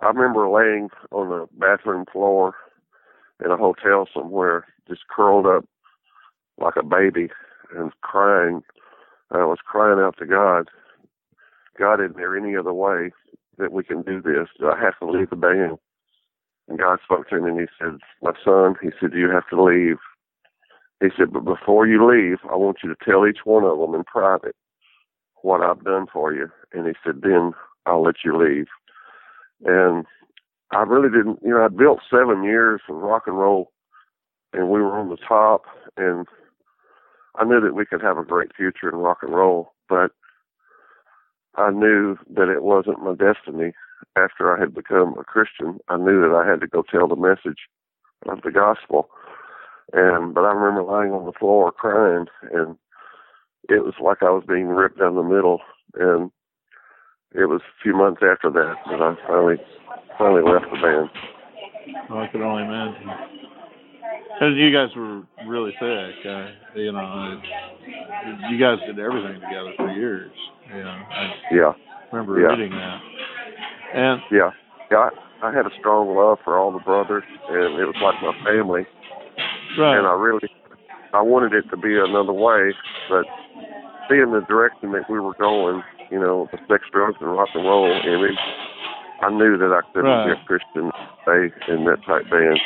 I remember laying on the bathroom floor in a hotel somewhere, just curled up like a baby and crying. I was crying out to God, God, is there any other way that we can do this? Do I have to leave the band? And God spoke to him and he said, My son, he said, you have to leave. He said, But before you leave, I want you to tell each one of them in private what I've done for you. And he said, Then I'll let you leave. And I really didn't, you know, I'd built seven years of rock and roll and we were on the top and I knew that we could have a great future in rock and roll, but I knew that it wasn't my destiny. After I had become a Christian, I knew that I had to go tell the message of the gospel. And but I remember lying on the floor crying and it was like I was being ripped down the middle and it was a few months after that that I finally finally left the band. Oh, I could only imagine. And you guys were really thick. Uh, you know, you guys did everything together for years. You know, I Yeah. remember Yeah. reading that. And Yeah. Yeah, I, I had a strong love for all the brothers, and it was like my family. right, And I really, I wanted it to be another way, but seeing the direction that we were going, you know, the sex, drugs, and rock and roll image, I knew that I couldn't Right. be a Christian stay in that type band.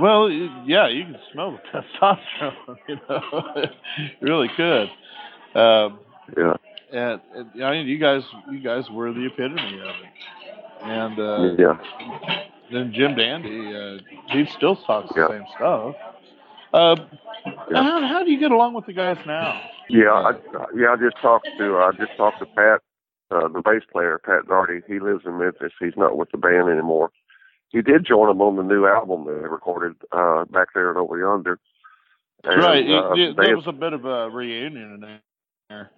Well, yeah, you can smell the testosterone. You know, you really could. Um, Yeah. and, and I mean, you guys, you guys were the epitome of it. And uh, yeah. then Jim Dandy, uh, he still talks the same stuff. Uh, Yeah. how, how do you get along with the guys now? Yeah, I, yeah. I just talked to I just talked to Pat, uh, the bass player, Pat Daugherty. He lives in Memphis. He's not with the band anymore. He did join them on the new album that they recorded uh, back there and over yonder. And, right, uh, they- there was a bit of a reunion in there.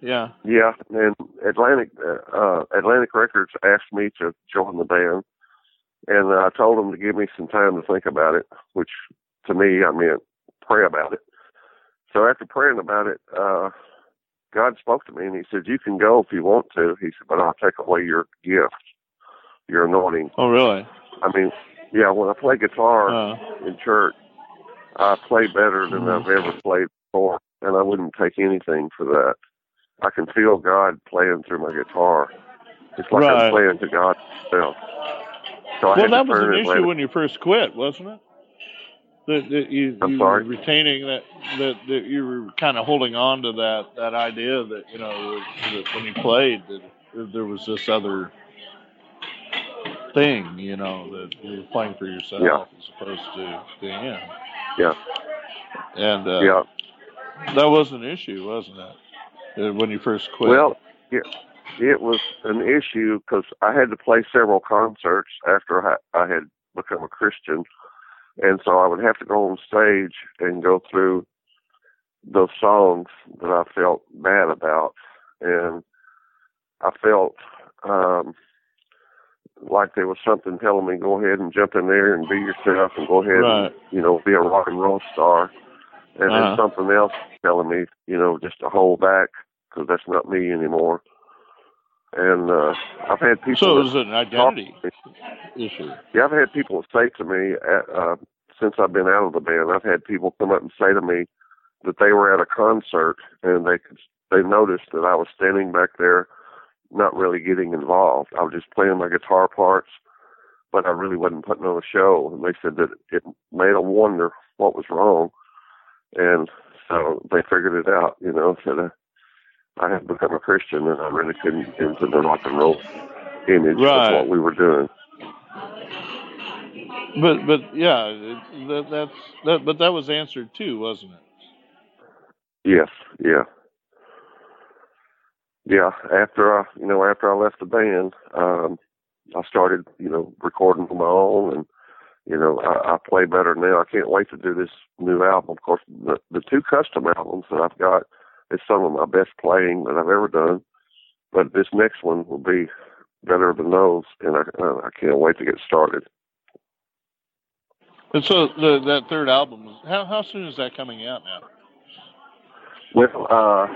Yeah. yeah, and Atlantic uh, uh, Atlantic Records asked me to join the band, and I told them to give me some time to think about it, which to me I meant pray about it. So after praying about it, uh, God spoke to me and He said, "You can go if you want to." He said, "But I'll take away your gift, your anointing." Oh, really? I mean, yeah, when I play guitar Uh, in church, I play better than Mhm. I've ever played before, and I wouldn't take anything for that. I can feel God playing through my guitar. It's like Right. I'm playing to God Himself. So well, that was an issue it- when you first quit, wasn't it? That, that you, I'm you sorry? were retaining that, that that you were kind of holding on to that that idea that you know that when you played that there was this other thing, you know, that you're playing for yourself Yeah. as opposed to to him. Yeah. And uh, yeah. that was an issue, wasn't it? Uh, When you first quit. Well, yeah, it was an issue because I had to play several concerts after I, I had become a Christian, and so I would have to go on stage and go through those songs that I felt bad about, and I felt um, like there was something telling me go ahead and jump in there and be yourself and go ahead Right. and you know be a rock and roll star, and Uh-huh. then something else telling me you know just to hold back because that's not me anymore. And uh, I've had people. so it was an identity issue. Yeah, I've had people say to me uh, uh, since I've been out of the band. I've had people come up and say to me, that they were at a concert and they could they noticed that I was standing back there, not really getting involved. I was just playing my guitar parts, but I really wasn't putting on a show. And they said that it made them wonder what was wrong, and so they figured it out. You know, said uh, I had become a Christian and I really couldn't get into the rock and roll image Right. of what we were doing. But but yeah, that, that's that. But that was answered too, wasn't it? Yes, yeah. Yeah, after I, you know, after I left the band, um, I started, you know, recording on my own and, you know, I, I play better now. I can't wait to do this new album. Of course, the, the two custom albums that I've got is some of my best playing that I've ever done. But this next one will be better than those, and I, uh, I can't wait to get started. And so the, that third album, how how soon is that coming out now? Well, uh,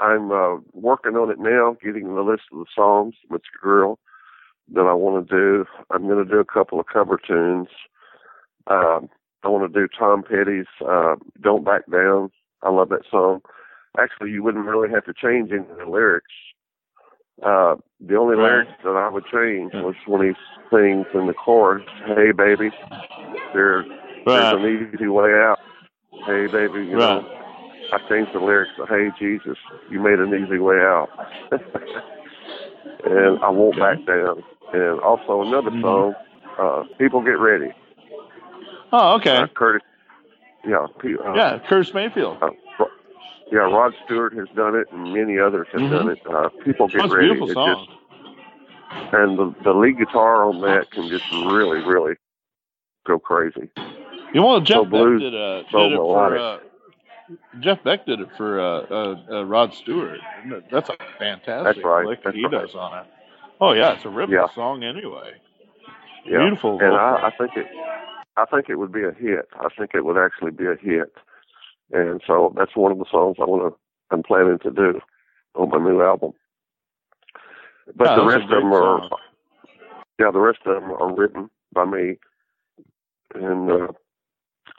I'm uh, working on it now, getting the list of the songs, material that I want to do. I'm going to do a couple of cover tunes. Um, I want to do Tom Petty's uh, "Don't Back Down." I love that song. Actually, you wouldn't really have to change any of the lyrics. Uh, the only Right. lyrics that I would change was when he sings in the chorus, "Hey baby, there, there's an easy way out." Hey baby, you know. I changed the lyrics to "Hey Jesus, you made an easy way out," and I won't back down. And also another Mhm. song, uh, "People Get Ready." Oh, okay. Uh, Curtis, yeah, P- uh, Yeah, Curtis Mayfield. uh, yeah. Rod Stewart has done it, and many others have Mhm. done it. Uh, "People Get That's a Ready," beautiful song. just and the the lead guitar on that can just really, really go crazy. You know, Jeff so blues, did, uh, so did it for uh, Jeff Beck did it for uh, uh, uh, Rod Stewart. That's a fantastic That's right, lick that that's he right. does on it. Oh yeah, it's a ripping Yeah. song anyway. Yeah. Beautiful. and. I, I think it, I think it would be a hit. I think it would actually be a hit, and so that's one of the songs I want to. I'm planning to do on my new album. But Yeah, the rest of them are, song. yeah, the rest of them are written by me, and uh,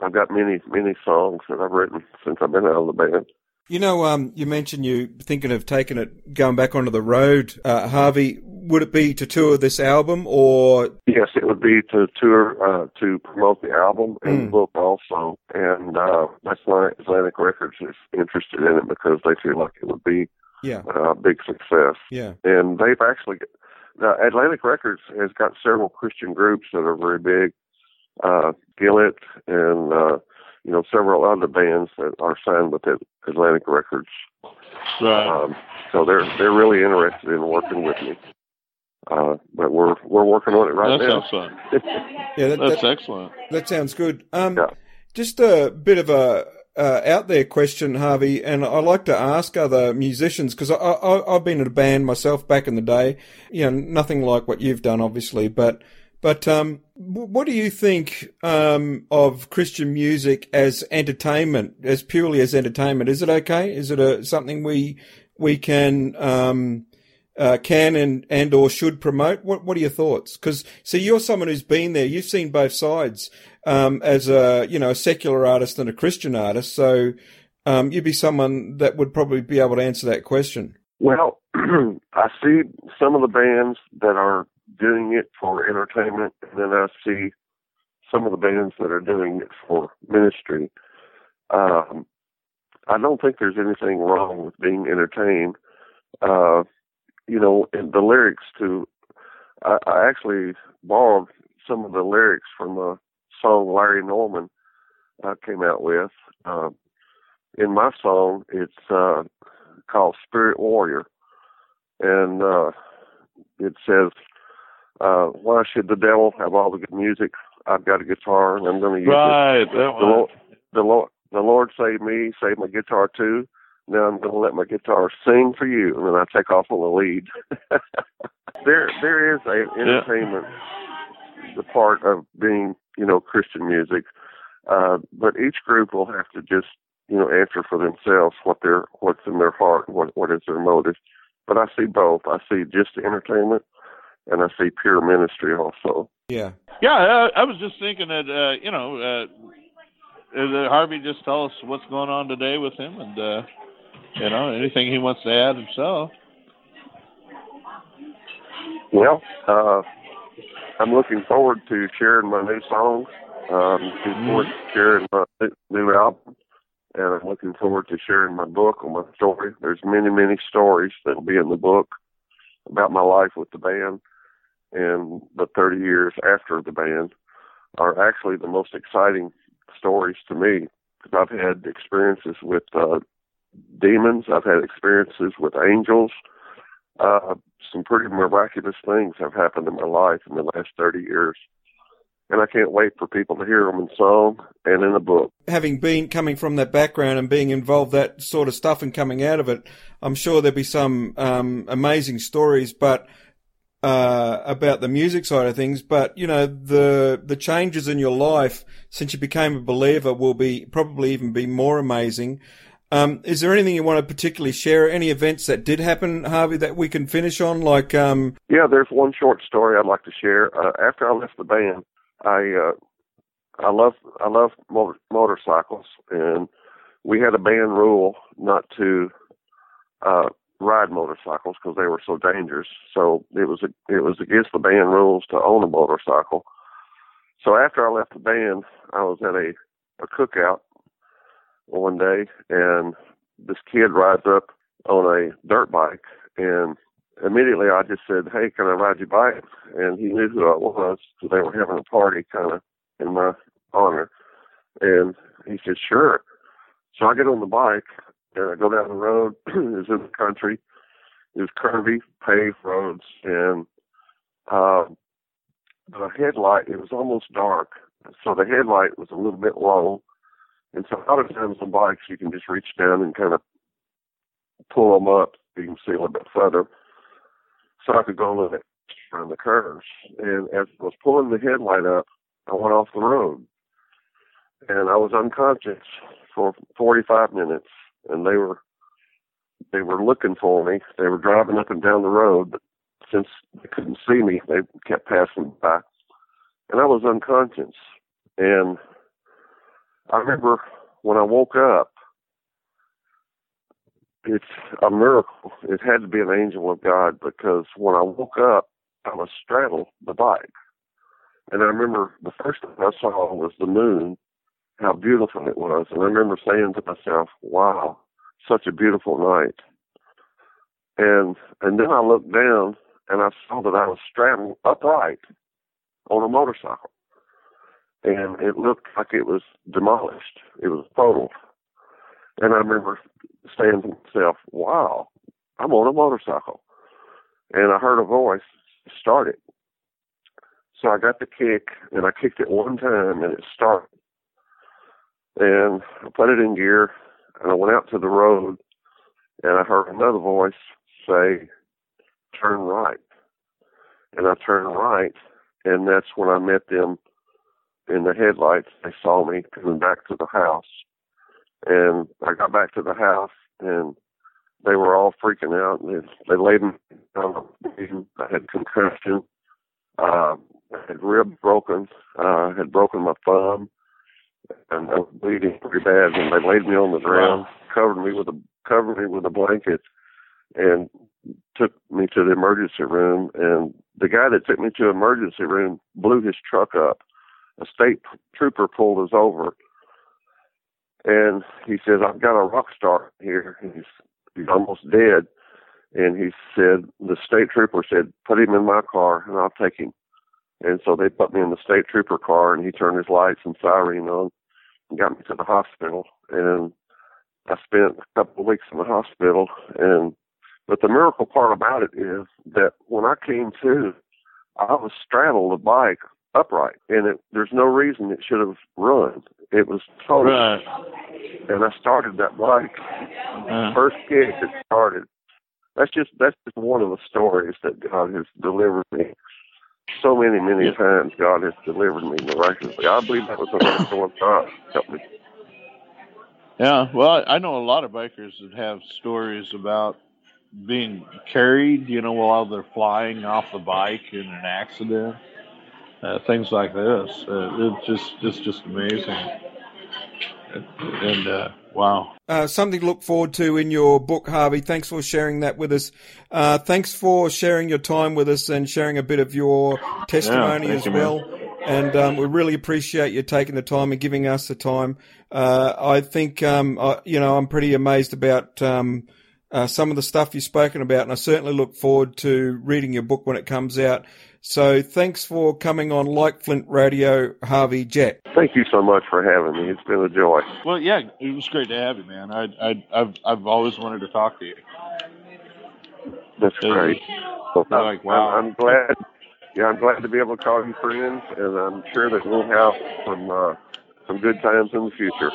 I've got many, many songs that I've written since I've been out of the band. You know, um, you mentioned you thinking of taking it, going back onto the road. Uh, Harvey, would it be to tour this album or? Yes, it would be to tour uh, to promote the album and Mm. book also, and uh, that's why Atlantic Records is interested in it because they feel like it would be Yeah, a big success. yeah, And they've actually, now Atlantic Records has got several Christian groups that are very big, uh, Skillet and uh, you know several other bands that are signed with Atlantic Records. right. Um, so they're they're really interested in working with me. Uh, but we're we're working on it right That's now. excellent. yeah. That, That's that, excellent. that sounds good. Um, Yeah. just a bit of a uh, out there question, Harvey, and I like to ask other musicians because I, I, I've been in a band myself back in the day. You know, nothing like what you've done, obviously, but but um, what do you think um, of Christian music as entertainment, as purely as entertainment? Is it okay? Is it a something we we can um, uh, can and and or should promote? What what are your thoughts? Because see, you're someone who's been there. You've seen both sides um, as a you know a secular artist and a Christian artist. So um, you'd be someone that would probably be able to answer that question. Well, I see some of the bands that are doing it for entertainment, and then I see some of the bands that are doing it for ministry. Um, I don't think there's anything wrong with being entertained. Uh, you know, and the lyrics to, I, I actually borrowed some of the lyrics from a song Larry Norman uh, came out with. Uh, in my song, it's uh, called Spirit Warrior, and uh, it says, uh, "Why should the devil have all the good music? I've got a guitar, and I'm going to use it. Right. The. Lord, the Lord, the Lord saved me, saved my guitar too. Now I'm going to let my guitar sing for you, and then I take off on the lead. there, there is a entertainment, the part of being, you know, Christian music, uh, but each group will have to just, you know, answer for themselves what their what's in their heart, what what is their motive. But I see both. I see just entertainment, and I see pure ministry also. Yeah. Yeah, I, I was just thinking that uh, you know, uh, uh, Harvey, just tell us what's going on today with him, and uh, you know anything he wants to add himself. Well, uh, I'm looking forward to sharing my new songs. Um, looking forward to sharing my new album, and I'm looking forward to sharing my book or my story. There's many, many stories that'll be in the book about my life with the band, and the 30 years after the band are actually the most exciting stories to me I've had experiences with uh, demons, I've had experiences with angels. Uh, some pretty miraculous things have happened in my life in the last 30 years. And I can't wait for people to hear them in song and in a book. Having been coming from that background and being involved that sort of stuff and coming out of it, I'm sure there'll be some um, amazing stories. But uh, about the music side of things, but you know the the changes in your life since you became a believer will be probably even be more amazing. Um, is there anything you want to particularly share? Any events that did happen, Harvey, that we can finish on? Like, um... yeah, there's one short story I'd like to share. Uh, after I left the band, I uh, I love I love motor, motorcycles, and we had a band rule not to uh, ride motorcycles because they were so dangerous. So it was it was against the band rules to own a motorcycle. So after I left the band, I was at a a cookout one day, and this kid rides up on a dirt bike, and immediately I just said, "Hey, can I ride your bike?" And he knew who I was because they were having a party kind of in my honor, and he said, "Sure." So I get on the bike and I go down the road. it's in the country. It's curvy, paved roads, and uh, the headlight. It was almost dark, so the headlight was a little bit low. And so a lot of times on bikes, you can just reach down and kind of pull them up. You can see a little bit further. So I could go a little bit around the curves. And as I was pulling the headlight up, I went off the road. And I was unconscious for 45 minutes and they were they were looking for me. They were driving up and down the road, but since they couldn't see me, they kept passing by. And I was unconscious. And I remember when I woke up, it's a miracle. It had to be an angel of God because when I woke up, I was straddled the bike. And I remember the first thing I saw was the moon how beautiful it was. And I remember saying to myself, wow, such a beautiful night. And and then I looked down and I saw that I was straddled upright on a motorcycle. And it looked like it was demolished. It was totaled. And I remember saying to myself, wow, I'm on a motorcycle. And I heard a voice start it. So I got the kick and I kicked it one time and it started and I put it in gear and I went out to the road and I heard another voice say, turn right. And I turned right and that's when I met them in the headlights. They saw me coming back to the house and I got back to the house and they were all freaking out. They, they laid me down. I had concussion. Uh, I had ribs broken. Uh, I had broken my thumb and I was bleeding pretty bad. And they laid me on the ground, covered me with a covered me with a blanket, and took me to the emergency room. And the guy that took me to the emergency room blew his truck up. A state trooper pulled us over, and he says, "I've got a rock star here. He's he's almost dead." And he said, the state trooper said, "Put him in my car, and I'll take him." And so they put me in the state trooper car, and he turned his lights and siren on, got me to the hospital. And I spent a couple of weeks in the hospital. And but the miracle part about it is that when I came to, I was straddled a bike upright, and it, there's no reason it should have run. It was total. Right. And I started that bike. Uh. First kick, it started. That's just that's just one of the stories that God has delivered me so many, many times God has delivered me miraculously. I believe that was the one God helped me. Yeah, well, I know a lot of bikers that have stories about being carried, you know, while they're flying off the bike in an accident, uh, things like this. Uh, it's just, it's just amazing. and uh, wow. Uh, something to look forward to in your book, Harvey. Thanks for sharing that with us. Uh, thanks for sharing your time with us and sharing a bit of your testimony Yeah, as you, well. And um, we really appreciate you taking the time and giving us the time. Uh, I think, um, I, you know, I'm pretty amazed about um, uh, some of the stuff you've spoken about, and I certainly look forward to reading your book when it comes out. So thanks for coming on Like Flint Radio, Harvey Jett. Thank you so much for having me. It's been a joy. Well, yeah, it was great to have you, man. I, I, I've, I've always wanted to talk to you. That's Yeah. great. Well, You're like, wow. I'm, I'm glad. Yeah, I'm glad to be able to call you friends, and I'm sure that we'll have some uh, some good times in the future.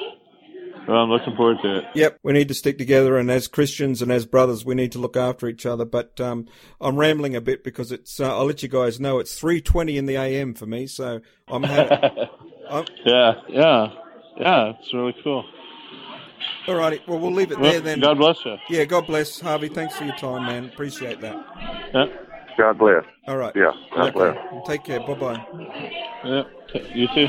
Well, I'm looking forward to it. Yep, we need to stick together, and as Christians and as brothers, we need to look after each other. But um, I'm rambling a bit because it's. Uh, I'll let you guys know it's 3:20 in the AM for me, so I'm. Ha- I'm Yeah, yeah, yeah. It's really cool. alrighty. Well, we'll leave it Well, there then. God bless you. Yeah, God bless Harvey. Thanks for your time, man. Appreciate that. Yeah, God bless. All right. Yeah, God bless. Take care. Bye bye. yeah. You too.